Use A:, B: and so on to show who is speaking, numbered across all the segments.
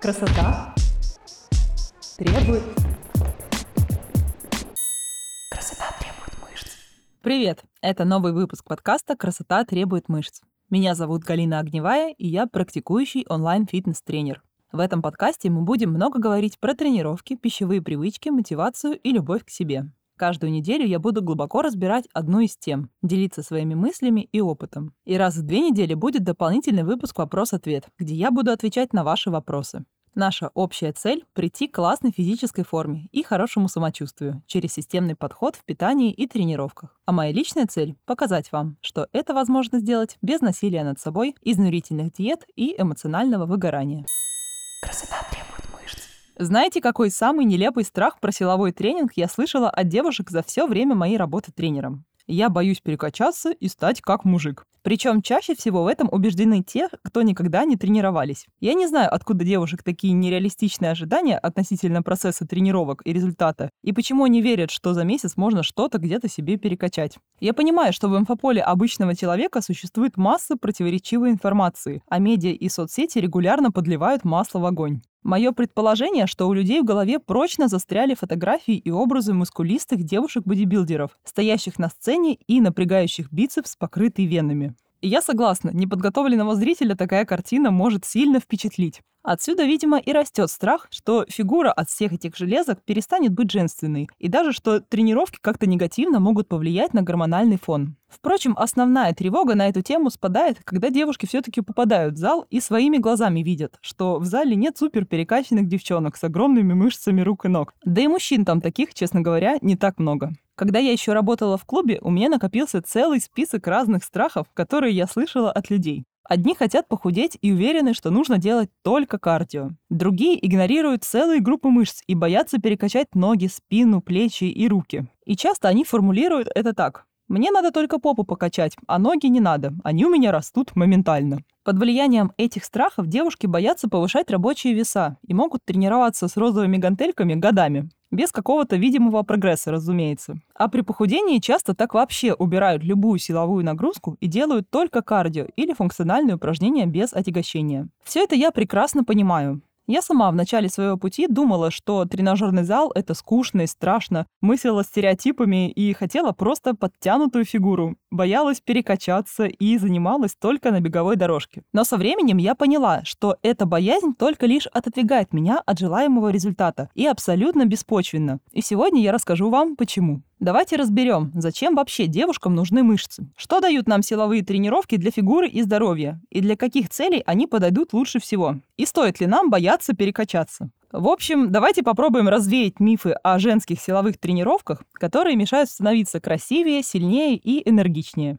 A: Красота требует... Красота требует мышц.
B: Привет! Это новый выпуск подкаста «Красота требует мышц». Меня зовут Галина Огневая, и я практикующий онлайн-фитнес-тренер. В этом подкасте мы будем много говорить про тренировки, пищевые привычки, мотивацию и любовь к себе. Каждую неделю я буду глубоко разбирать одну из тем, делиться своими мыслями и опытом. И раз в две недели будет дополнительный выпуск «Вопрос-ответ», где я буду отвечать на ваши вопросы. Наша общая цель – прийти к классной физической форме и хорошему самочувствию через системный подход в питании и тренировках. А моя личная цель – показать вам, что это возможно сделать без насилия над собой, изнурительных диет и эмоционального выгорания.
A: Красота
B: знаете, какой самый нелепый страх про силовой тренинг я слышала от девушек за все время моей работы тренером? Я боюсь перекачаться и стать как мужик. Причем чаще всего в этом убеждены те, кто никогда не тренировались. Я не знаю, откуда девушек такие нереалистичные ожидания относительно процесса тренировок и результата, и почему они верят, что за месяц можно что-то где-то себе перекачать. Я понимаю, что в инфополе обычного человека существует масса противоречивой информации, а медиа и соцсети регулярно подливают масло в огонь. Мое предположение, что у людей в голове прочно застряли фотографии и образы мускулистых девушек-бодибилдеров, стоящих на сцене и напрягающих бицепс, покрытый венами. И я согласна, неподготовленного зрителя такая картина может сильно впечатлить. Отсюда, видимо, и растет страх, что фигура от всех этих железок перестанет быть женственной, и даже что тренировки как-то негативно могут повлиять на гормональный фон. Впрочем, основная тревога на эту тему спадает, когда девушки все-таки попадают в зал и своими глазами видят, что в зале нет супер перекачанных девчонок с огромными мышцами рук и ног. Да и мужчин там таких, честно говоря, не так много. Когда я еще работала в клубе, у меня накопился целый список разных страхов, которые я слышала от людей. Одни хотят похудеть и уверены, что нужно делать только кардио. Другие игнорируют целые группы мышц и боятся перекачать ноги, спину, плечи и руки. И часто они формулируют это так. Мне надо только попу покачать, а ноги не надо. Они у меня растут моментально. Под влиянием этих страхов девушки боятся повышать рабочие веса и могут тренироваться с розовыми гантельками годами. Без какого-то видимого прогресса, разумеется. А при похудении часто так вообще убирают любую силовую нагрузку и делают только кардио или функциональные упражнения без отягощения. Все это я прекрасно понимаю. Я сама в начале своего пути думала, что тренажерный зал — это скучно и страшно, мыслила стереотипами и хотела просто подтянутую фигуру, боялась перекачаться и занималась только на беговой дорожке. Но со временем я поняла, что эта боязнь только лишь отодвигает меня от желаемого результата и абсолютно беспочвенно. И сегодня я расскажу вам, почему. Давайте разберем, зачем вообще девушкам нужны мышцы. Что дают нам силовые тренировки для фигуры и здоровья? И для каких целей они подойдут лучше всего? И стоит ли нам бояться перекачаться? В общем, давайте попробуем развеять мифы о женских силовых тренировках, которые мешают становиться красивее, сильнее и энергичнее.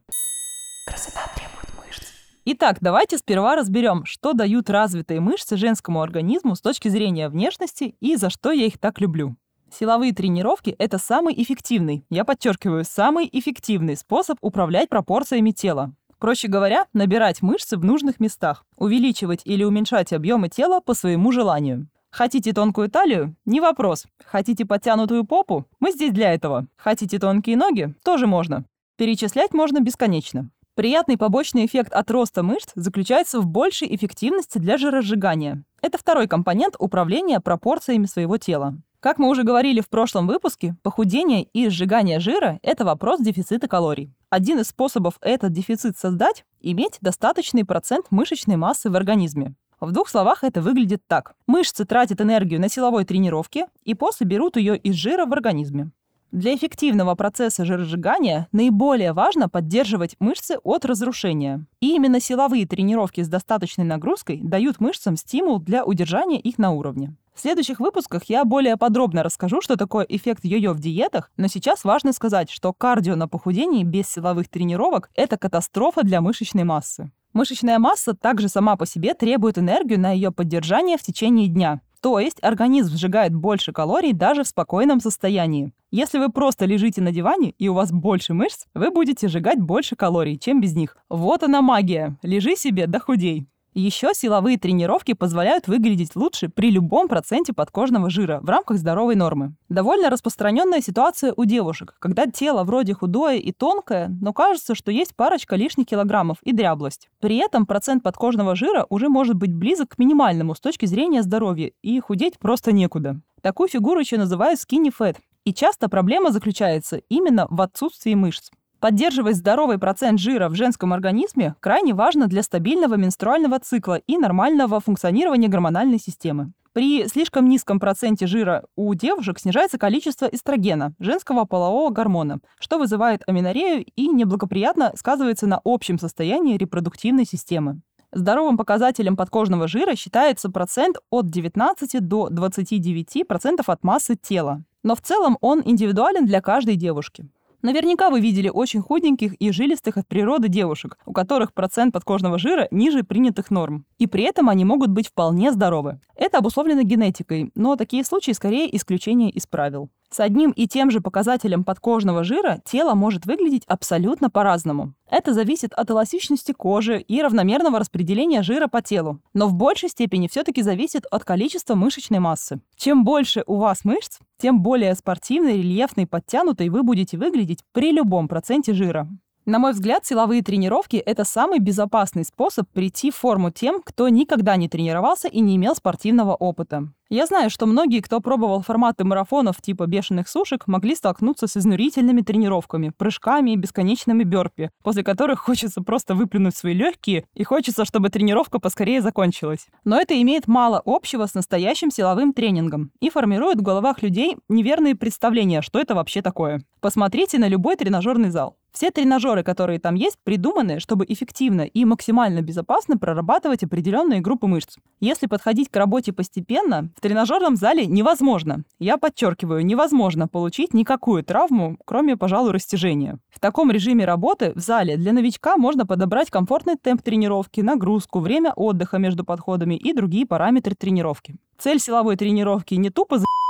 A: Красота требует мышц.
B: Итак, давайте сперва разберем, что дают развитые мышцы женскому организму с точки зрения внешности и за что я их так люблю. Силовые тренировки – это самый эффективный, я подчеркиваю, самый эффективный способ управлять пропорциями тела. Проще говоря, набирать мышцы в нужных местах, увеличивать или уменьшать объемы тела по своему желанию. Хотите тонкую талию? Не вопрос. Хотите подтянутую попу? Мы здесь для этого. Хотите тонкие ноги? Тоже можно. Перечислять можно бесконечно. Приятный побочный эффект от роста мышц заключается в большей эффективности для жиросжигания. Это второй компонент управления пропорциями своего тела. Как мы уже говорили в прошлом выпуске, похудение и сжигание жира – это вопрос дефицита калорий. Один из способов этот дефицит создать – иметь достаточный процент мышечной массы в организме. В двух словах это выглядит так. Мышцы тратят энергию на силовой тренировке и после берут ее из жира в организме. Для эффективного процесса жиросжигания наиболее важно поддерживать мышцы от разрушения. И именно силовые тренировки с достаточной нагрузкой дают мышцам стимул для удержания их на уровне. В следующих выпусках я более подробно расскажу, что такое эффект йо-йо в диетах, но сейчас важно сказать, что кардио на похудении без силовых тренировок – это катастрофа для мышечной массы. Мышечная масса также сама по себе требует энергию на ее поддержание в течение дня. То есть организм сжигает больше калорий даже в спокойном состоянии. Если вы просто лежите на диване и у вас больше мышц, вы будете сжигать больше калорий, чем без них. Вот она магия. Лежи себе, да худей. Еще силовые тренировки позволяют выглядеть лучше при любом проценте подкожного жира в рамках здоровой нормы. Довольно распространенная ситуация у девушек, когда тело вроде худое и тонкое, но кажется, что есть парочка лишних килограммов и дряблость. При этом процент подкожного жира уже может быть близок к минимальному с точки зрения здоровья, и худеть просто некуда. Такую фигуру еще называют skinny fat. И часто проблема заключается именно в отсутствии мышц. Поддерживать здоровый процент жира в женском организме крайне важно для стабильного менструального цикла и нормального функционирования гормональной системы. При слишком низком проценте жира у девушек снижается количество эстрогена, женского полового гормона, что вызывает аменорею и неблагоприятно сказывается на общем состоянии репродуктивной системы. Здоровым показателем подкожного жира считается процент от 19 до 29% от массы тела. Но в целом он индивидуален для каждой девушки. Наверняка вы видели очень худеньких и жилистых от природы девушек, у которых процент подкожного жира ниже принятых норм. И при этом они могут быть вполне здоровы. Это обусловлено генетикой, но такие случаи скорее исключение из правил. С одним и тем же показателем подкожного жира тело может выглядеть абсолютно по-разному. Это зависит от эластичности кожи и равномерного распределения жира по телу. Но в большей степени все-таки зависит от количества мышечной массы. Чем больше у вас мышц, тем более спортивной, рельефной, подтянутой вы будете выглядеть при любом проценте жира. На мой взгляд, силовые тренировки – это самый безопасный способ прийти в форму тем, кто никогда не тренировался и не имел спортивного опыта. Я знаю, что многие, кто пробовал форматы марафонов типа бешеных сушек, могли столкнуться с изнурительными тренировками, прыжками и бесконечными бёрпи, после которых хочется просто выплюнуть свои легкие и хочется, чтобы тренировка поскорее закончилась. Но это имеет мало общего с настоящим силовым тренингом и формирует в головах людей неверные представления, что это вообще такое. Посмотрите на любой тренажерный зал. Все тренажеры, которые там есть, придуманы, чтобы эффективно и максимально безопасно прорабатывать определенные группы мышц. Если подходить к работе постепенно, в тренажерном зале невозможно, я подчеркиваю, невозможно получить никакую травму, кроме, пожалуй, растяжения. В таком режиме работы в зале для новичка можно подобрать комфортный темп тренировки, нагрузку, время отдыха между подходами и другие параметры тренировки. Цель силовой тренировки не тупо за***ться,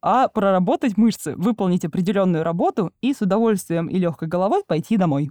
B: а проработать мышцы, выполнить определенную работу и с удовольствием и легкой головой пойти домой.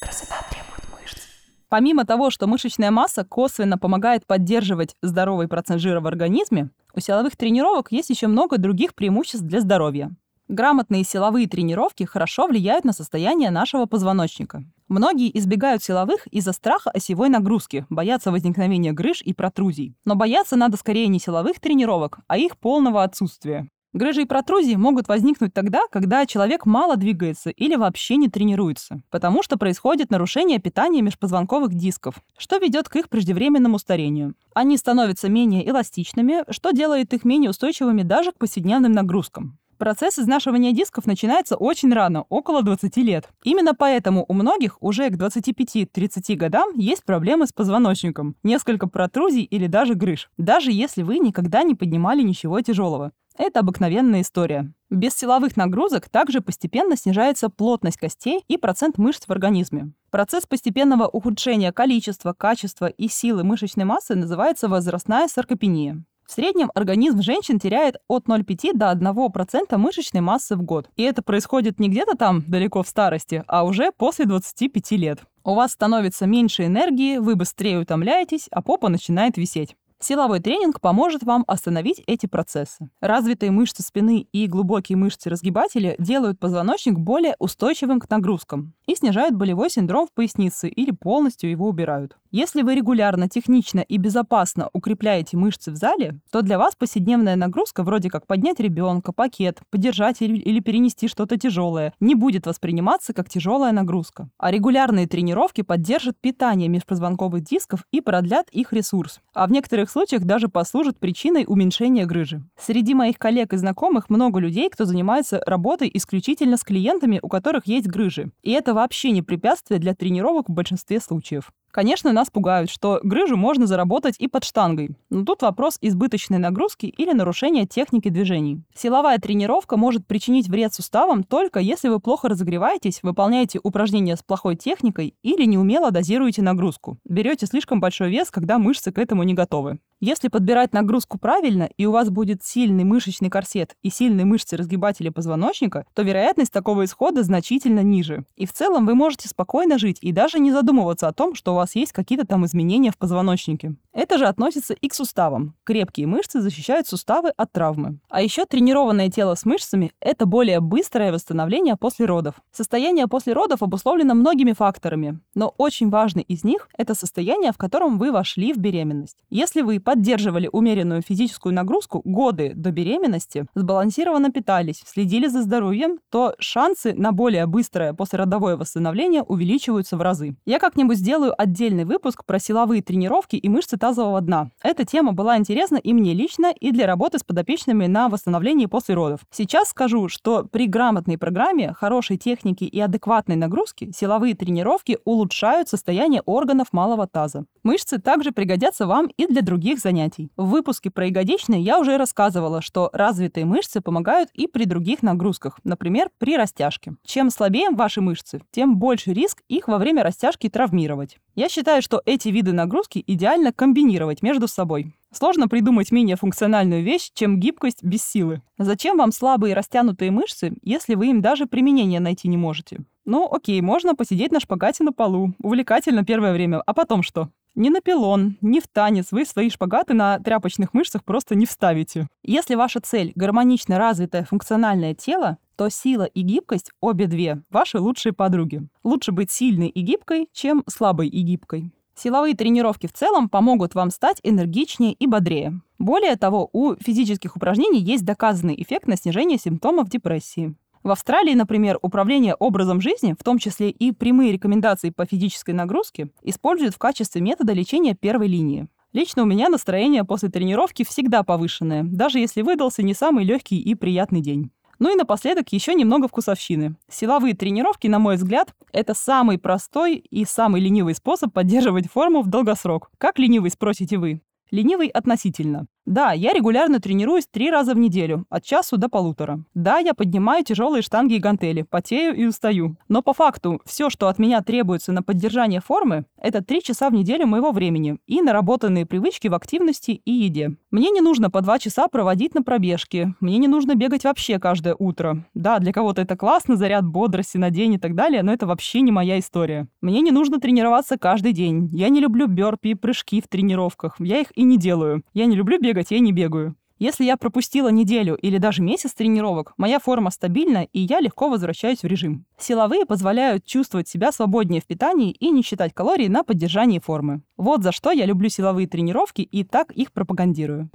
A: Красота требует мышц.
B: Помимо того, что мышечная масса косвенно помогает поддерживать здоровый процент жира в организме, у силовых тренировок есть еще много других преимуществ для здоровья. Грамотные силовые тренировки хорошо влияют на состояние нашего позвоночника. Многие избегают силовых из-за страха осевой нагрузки, боятся возникновения грыж и протрузий. Но бояться надо скорее не силовых тренировок, а их полного отсутствия. Грыжи и протрузии могут возникнуть тогда, когда человек мало двигается или вообще не тренируется, потому что происходит нарушение питания межпозвонковых дисков, что ведет к их преждевременному старению. Они становятся менее эластичными, что делает их менее устойчивыми даже к повседневным нагрузкам. Процесс изнашивания дисков начинается очень рано, около 20 лет. Именно поэтому у многих уже к 25-30 годам есть проблемы с позвоночником, несколько протрузий или даже грыж, даже если вы никогда не поднимали ничего тяжелого. Это обыкновенная история. Без силовых нагрузок также постепенно снижается плотность костей и процент мышц в организме. Процесс постепенного ухудшения количества, качества и силы мышечной массы называется возрастная саркопения. В среднем организм женщин теряет от 0,5 до 1% мышечной массы в год. И это происходит не где-то там далеко в старости, а уже после 25 лет. У вас становится меньше энергии, вы быстрее утомляетесь, а попа начинает висеть. Силовой тренинг поможет вам остановить эти процессы. Развитые мышцы спины и глубокие мышцы-разгибатели делают позвоночник более устойчивым к нагрузкам и снижают болевой синдром в пояснице или полностью его убирают. Если вы регулярно, технично и безопасно укрепляете мышцы в зале, то для вас повседневная нагрузка, вроде как поднять ребенка, пакет, подержать или, перенести что-то тяжелое, не будет восприниматься как тяжелая нагрузка. А регулярные тренировки поддержат питание межпозвонковых дисков и продлят их ресурс. А в некоторых случаях даже послужат причиной уменьшения грыжи. Среди моих коллег и знакомых много людей, кто занимается работой исключительно с клиентами, у которых есть грыжи. И это вообще не препятствие для тренировок в большинстве случаев. Конечно, нас пугают, что грыжу можно заработать и под штангой. Но тут вопрос избыточной нагрузки или нарушения техники движений. Силовая тренировка может причинить вред суставам только если вы плохо разогреваетесь, выполняете упражнения с плохой техникой или неумело дозируете нагрузку. Берете слишком большой вес, когда мышцы к этому не готовы. Если подбирать нагрузку правильно, и у вас будет сильный мышечный корсет и сильные мышцы разгибателя позвоночника, то вероятность такого исхода значительно ниже. И в целом вы можете спокойно жить и даже не задумываться о том, что у вас есть какие-то там изменения в позвоночнике. Это же относится и к суставам. Крепкие мышцы защищают суставы от травмы. А еще тренированное тело с мышцами – это более быстрое восстановление после родов. Состояние после родов обусловлено многими факторами, но очень важный из них – это состояние, в котором вы вошли в беременность. Если вы поддерживали умеренную физическую нагрузку годы до беременности, сбалансированно питались, следили за здоровьем, то шансы на более быстрое послеродовое восстановление увеличиваются в разы. Я как-нибудь сделаю отдельный выпуск про силовые тренировки и мышцы тазового дна. Эта тема была интересна и мне лично, и для работы с подопечными на восстановлении после родов. Сейчас скажу, что при грамотной программе, хорошей технике и адекватной нагрузке силовые тренировки улучшают состояние органов малого таза. Мышцы также пригодятся вам и для других занятий. В выпуске про ягодичные я уже рассказывала, что развитые мышцы помогают и при других нагрузках, например, при растяжке. Чем слабее ваши мышцы, тем больше риск их во время растяжки травмировать. Я считаю, что эти виды нагрузки идеально комбинировать между собой. Сложно придумать менее функциональную вещь, чем гибкость без силы. Зачем вам слабые растянутые мышцы, если вы им даже применение найти не можете? Ну, окей, можно посидеть на шпагате на полу. Увлекательно первое время, а потом что? Ни на пилон, ни в танец вы свои шпагаты на тряпочных мышцах просто не вставите. Если ваша цель — гармонично развитое функциональное тело, то сила и гибкость — обе две, ваши лучшие подруги. Лучше быть сильной и гибкой, чем слабой и гибкой. Силовые тренировки в целом помогут вам стать энергичнее и бодрее. Более того, у физических упражнений есть доказанный эффект на снижение симптомов депрессии. В Австралии, например, управление образом жизни, в том числе и прямые рекомендации по физической нагрузке, используют в качестве метода лечения первой линии. Лично у меня настроение после тренировки всегда повышенное, даже если выдался не самый легкий и приятный день. Ну и напоследок еще немного вкусовщины. Силовые тренировки, на мой взгляд, это самый простой и самый ленивый способ поддерживать форму в долгосрок. Как ленивый, спросите вы? Ленивый относительно. Да, я регулярно тренируюсь три раза в неделю, от часу до полутора. Да, я поднимаю тяжелые штанги и гантели, потею и устаю. Но по факту, все, что от меня требуется на поддержание формы, это три часа в неделю моего времени и наработанные привычки в активности и еде. Мне не нужно по два часа проводить на пробежке, мне не нужно бегать вообще каждое утро. Да, для кого-то это классно, заряд бодрости на день и так далее, но это вообще не моя история. Мне не нужно тренироваться каждый день. Я не люблю бёрпи и прыжки в тренировках. Я их и не делаю. Я не люблю бегать бегать я не бегаю. Если я пропустила неделю или даже месяц тренировок, моя форма стабильна, и я легко возвращаюсь в режим. Силовые позволяют чувствовать себя свободнее в питании и не считать калорий на поддержании формы. Вот за что я люблю силовые тренировки и так их пропагандирую.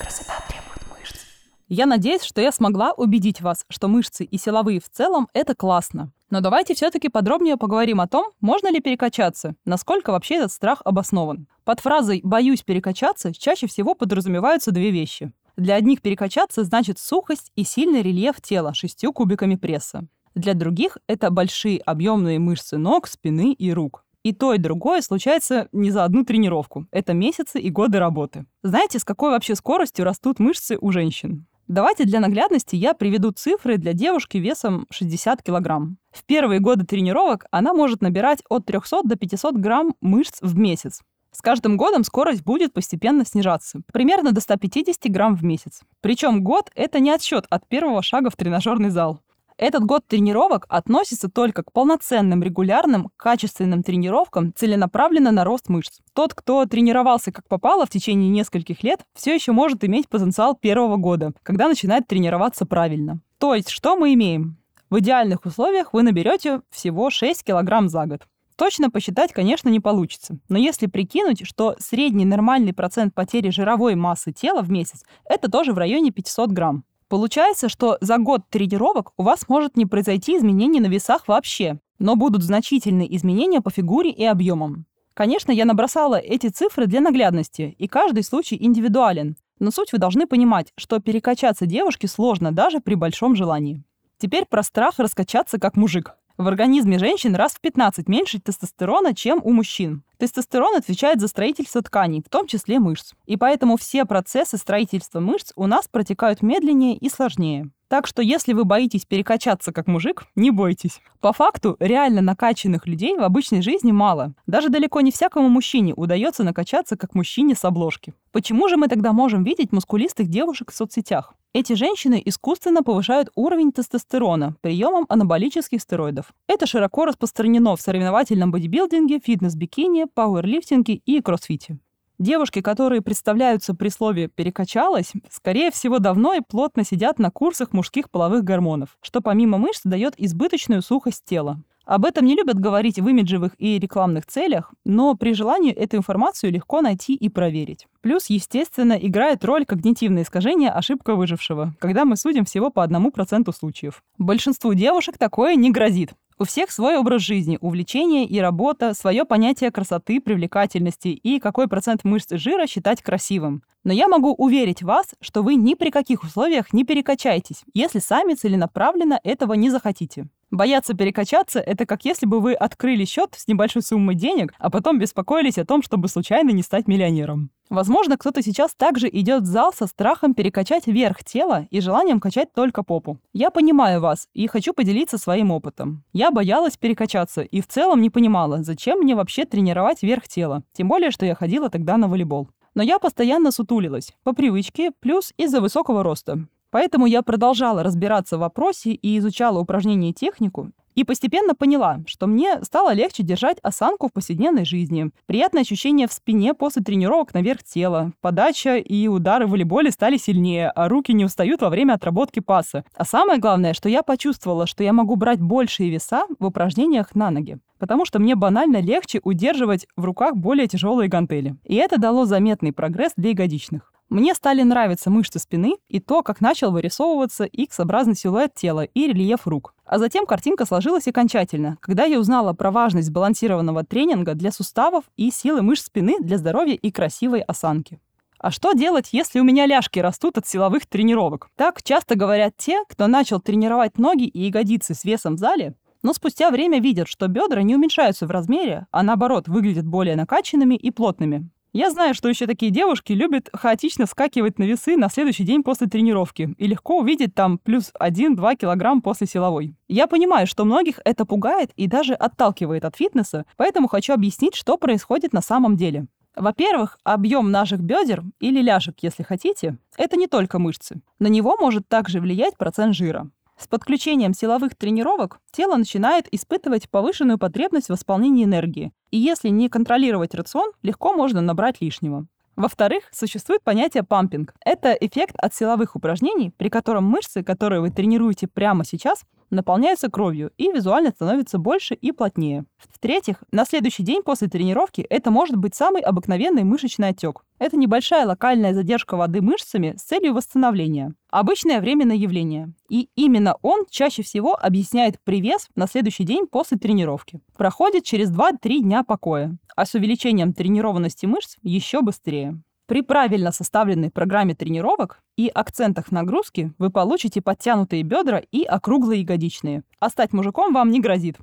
A: Красота требует мышц.
B: Я надеюсь, что я смогла убедить вас, что мышцы и силовые в целом — это классно. Но давайте все-таки подробнее поговорим о том, можно ли перекачаться, насколько вообще этот страх обоснован. Под фразой «боюсь перекачаться» чаще всего подразумеваются две вещи. Для одних перекачаться значит сухость и сильный рельеф тела шестью кубиками пресса. Для других это большие объемные мышцы ног, спины и рук. И то, и другое случается не за одну тренировку. Это месяцы и годы работы. Знаете, с какой вообще скоростью растут мышцы у женщин? Давайте для наглядности я приведу цифры для девушки весом 60 килограмм. В первые годы тренировок она может набирать от 300 до 500 грамм мышц в месяц. С каждым годом скорость будет постепенно снижаться, примерно до 150 грамм в месяц. Причем год — это не отсчет от первого шага в тренажерный зал. Этот год тренировок относится только к полноценным, регулярным, качественным тренировкам, целенаправленно на рост мышц. Тот, кто тренировался как попало в течение нескольких лет, все еще может иметь потенциал первого года, когда начинает тренироваться правильно. То есть, что мы имеем? В идеальных условиях вы наберете всего 6 килограмм за год. Точно посчитать, конечно, не получится. Но если прикинуть, что средний нормальный процент потери жировой массы тела в месяц, это тоже в районе 500 грамм. Получается, что за год тренировок у вас может не произойти изменений на весах вообще, но будут значительные изменения по фигуре и объемам. Конечно, я набросала эти цифры для наглядности, и каждый случай индивидуален, но суть вы должны понимать, что перекачаться девушке сложно даже при большом желании. Теперь про страх раскачаться как мужик. В организме женщин раз в 15 меньше тестостерона, чем у мужчин. Тестостерон отвечает за строительство тканей, в том числе мышц. И поэтому все процессы строительства мышц у нас протекают медленнее и сложнее. Так что если вы боитесь перекачаться как мужик, не бойтесь. По факту, реально накачанных людей в обычной жизни мало. Даже далеко не всякому мужчине удается накачаться как мужчине с обложки. Почему же мы тогда можем видеть мускулистых девушек в соцсетях? Эти женщины искусственно повышают уровень тестостерона приемом анаболических стероидов. Это широко распространено в соревновательном бодибилдинге, фитнес-бикини, пауэрлифтинге и кроссфите. Девушки, которые представляются при слове «перекачалась», скорее всего, давно и плотно сидят на курсах мужских половых гормонов, что помимо мышц дает избыточную сухость тела. Об этом не любят говорить в имиджевых и рекламных целях, но при желании эту информацию легко найти и проверить. Плюс, естественно, играет роль когнитивное искажение ошибка выжившего, когда мы судим всего по одному проценту случаев. Большинству девушек такое не грозит. У всех свой образ жизни, увлечения и работа, свое понятие красоты, привлекательности и какой процент мышц и жира считать красивым. Но я могу уверить вас, что вы ни при каких условиях не перекачаетесь, если сами целенаправленно этого не захотите. Бояться перекачаться — это как если бы вы открыли счет с небольшой суммой денег, а потом беспокоились о том, чтобы случайно не стать миллионером. Возможно, кто-то сейчас также идет в зал со страхом перекачать верх тела и желанием качать только попу. Я понимаю вас и хочу поделиться своим опытом. Я боялась перекачаться и в целом не понимала, зачем мне вообще тренировать верх тела, тем более, что я ходила тогда на волейбол. Но я постоянно сутулилась, по привычке, плюс из-за высокого роста. Поэтому я продолжала разбираться в вопросе и изучала упражнения и технику, и постепенно поняла, что мне стало легче держать осанку в повседневной жизни. Приятное ощущение в спине после тренировок наверх тела. Подача и удары в волейболе стали сильнее, а руки не устают во время отработки паса. А самое главное, что я почувствовала, что я могу брать большие веса в упражнениях на ноги потому что мне банально легче удерживать в руках более тяжелые гантели. И это дало заметный прогресс для ягодичных. Мне стали нравиться мышцы спины и то, как начал вырисовываться X-образный силуэт тела и рельеф рук. А затем картинка сложилась окончательно, когда я узнала про важность сбалансированного тренинга для суставов и силы мышц спины для здоровья и красивой осанки. А что делать, если у меня ляжки растут от силовых тренировок? Так часто говорят те, кто начал тренировать ноги и ягодицы с весом в зале, но спустя время видят, что бедра не уменьшаются в размере, а наоборот выглядят более накачанными и плотными. Я знаю, что еще такие девушки любят хаотично вскакивать на весы на следующий день после тренировки и легко увидеть там плюс 1-2 килограмм после силовой. Я понимаю, что многих это пугает и даже отталкивает от фитнеса, поэтому хочу объяснить, что происходит на самом деле. Во-первых, объем наших бедер или ляжек, если хотите, это не только мышцы. На него может также влиять процент жира. С подключением силовых тренировок тело начинает испытывать повышенную потребность в восполнении энергии. И если не контролировать рацион, легко можно набрать лишнего. Во-вторых, существует понятие пампинг. Это эффект от силовых упражнений, при котором мышцы, которые вы тренируете прямо сейчас, наполняются кровью и визуально становятся больше и плотнее. В-третьих, на следующий день после тренировки это может быть самый обыкновенный мышечный отек. Это небольшая локальная задержка воды мышцами с целью восстановления. Обычное временное явление. И именно он чаще всего объясняет привес на следующий день после тренировки. Проходит через 2-3 дня покоя, а с увеличением тренированности мышц еще быстрее. При правильно составленной программе тренировок и акцентах нагрузки вы получите подтянутые бедра и округлые ягодичные. А стать мужиком вам не грозит.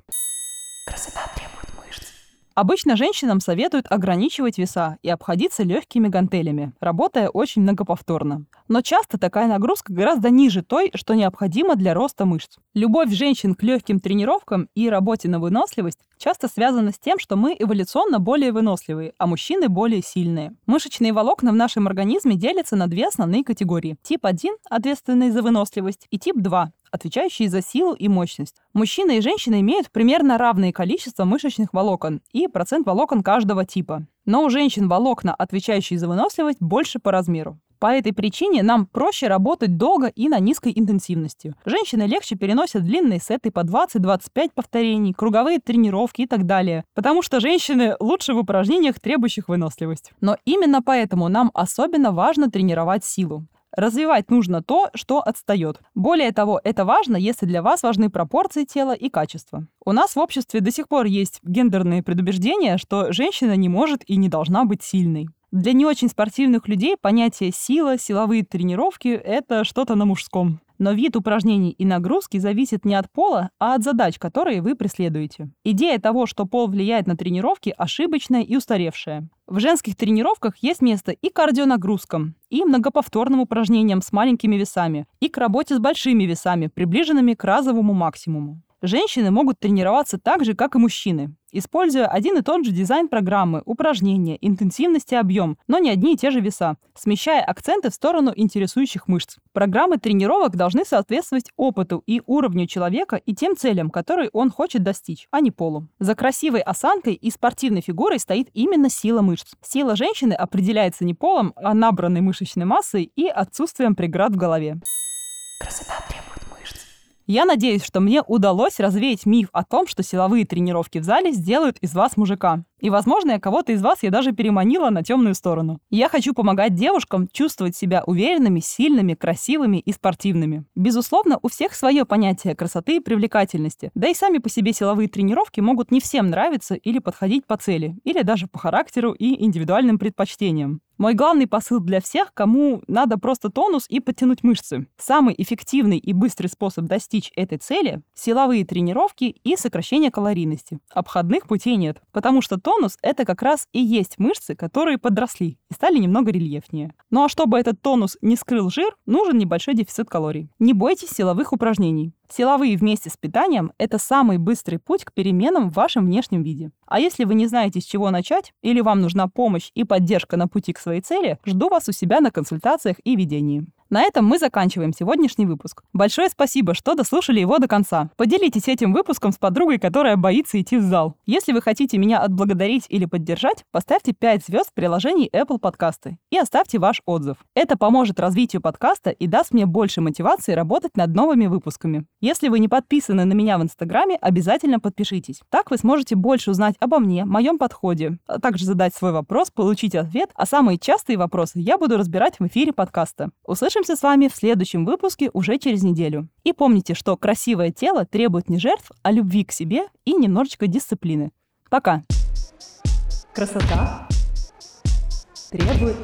A: Красота требует мышц.
B: Обычно женщинам советуют ограничивать веса и обходиться легкими гантелями, работая очень многоповторно. Но часто такая нагрузка гораздо ниже той, что необходимо для роста мышц. Любовь женщин к легким тренировкам и работе на выносливость часто связана с тем, что мы эволюционно более выносливые, а мужчины более сильные. Мышечные волокна в нашем организме делятся на две основные категории. Тип 1, ответственный за выносливость, и тип 2, отвечающие за силу и мощность. Мужчина и женщина имеют примерно равное количество мышечных волокон и процент волокон каждого типа. Но у женщин волокна, отвечающие за выносливость, больше по размеру. По этой причине нам проще работать долго и на низкой интенсивности. Женщины легче переносят длинные сеты по 20-25 повторений, круговые тренировки и так далее, потому что женщины лучше в упражнениях, требующих выносливость. Но именно поэтому нам особенно важно тренировать силу. Развивать нужно то, что отстает. Более того, это важно, если для вас важны пропорции тела и качество. У нас в обществе до сих пор есть гендерные предубеждения, что женщина не может и не должна быть сильной. Для не очень спортивных людей понятие сила, силовые тренировки — это что-то на мужском. Но вид упражнений и нагрузки зависит не от пола, а от задач, которые вы преследуете. Идея того, что пол влияет на тренировки, ошибочная и устаревшая. В женских тренировках есть место и кардионагрузкам, и многоповторным упражнениям с маленькими весами, и к работе с большими весами, приближенными к разовому максимуму. Женщины могут тренироваться так же, как и мужчины, используя один и тот же дизайн программы, упражнения, интенсивность и объем, но не одни и те же веса, смещая акценты в сторону интересующих мышц. Программы тренировок должны соответствовать опыту и уровню человека и тем целям, которые он хочет достичь, а не полу. За красивой осанкой и спортивной фигурой стоит именно сила мышц. Сила женщины определяется не полом, а набранной мышечной массой и отсутствием преград в голове.
A: Красота требует
B: я надеюсь, что мне удалось развеять миф о том, что силовые тренировки в зале сделают из вас мужика. И, возможно, я кого-то из вас я даже переманила на темную сторону. Я хочу помогать девушкам чувствовать себя уверенными, сильными, красивыми и спортивными. Безусловно, у всех свое понятие красоты и привлекательности. Да и сами по себе силовые тренировки могут не всем нравиться или подходить по цели, или даже по характеру и индивидуальным предпочтениям. Мой главный посыл для всех, кому надо просто тонус и подтянуть мышцы. Самый эффективный и быстрый способ достичь этой цели – силовые тренировки и сокращение калорийности. Обходных путей нет, потому что тонус — это как раз и есть мышцы, которые подросли и стали немного рельефнее. Ну а чтобы этот тонус не скрыл жир, нужен небольшой дефицит калорий. Не бойтесь силовых упражнений. Силовые вместе с питанием – это самый быстрый путь к переменам в вашем внешнем виде. А если вы не знаете, с чего начать, или вам нужна помощь и поддержка на пути к своей цели, жду вас у себя на консультациях и ведении. На этом мы заканчиваем сегодняшний выпуск. Большое спасибо, что дослушали его до конца. Поделитесь этим выпуском с подругой, которая боится идти в зал. Если вы хотите меня отблагодарить или поддержать, поставьте 5 звезд в приложении Apple Подкасты и оставьте ваш отзыв. Это поможет развитию подкаста и даст мне больше мотивации работать над новыми выпусками. Если вы не подписаны на меня в Инстаграме, обязательно подпишитесь. Так вы сможете больше узнать обо мне, моем подходе, а также задать свой вопрос, получить ответ, а самые частые вопросы я буду разбирать в эфире подкаста. Услышим Услышимся с вами в следующем выпуске уже через неделю. И помните, что красивое тело требует не жертв, а любви к себе и немножечко дисциплины. Пока!
A: Красота требует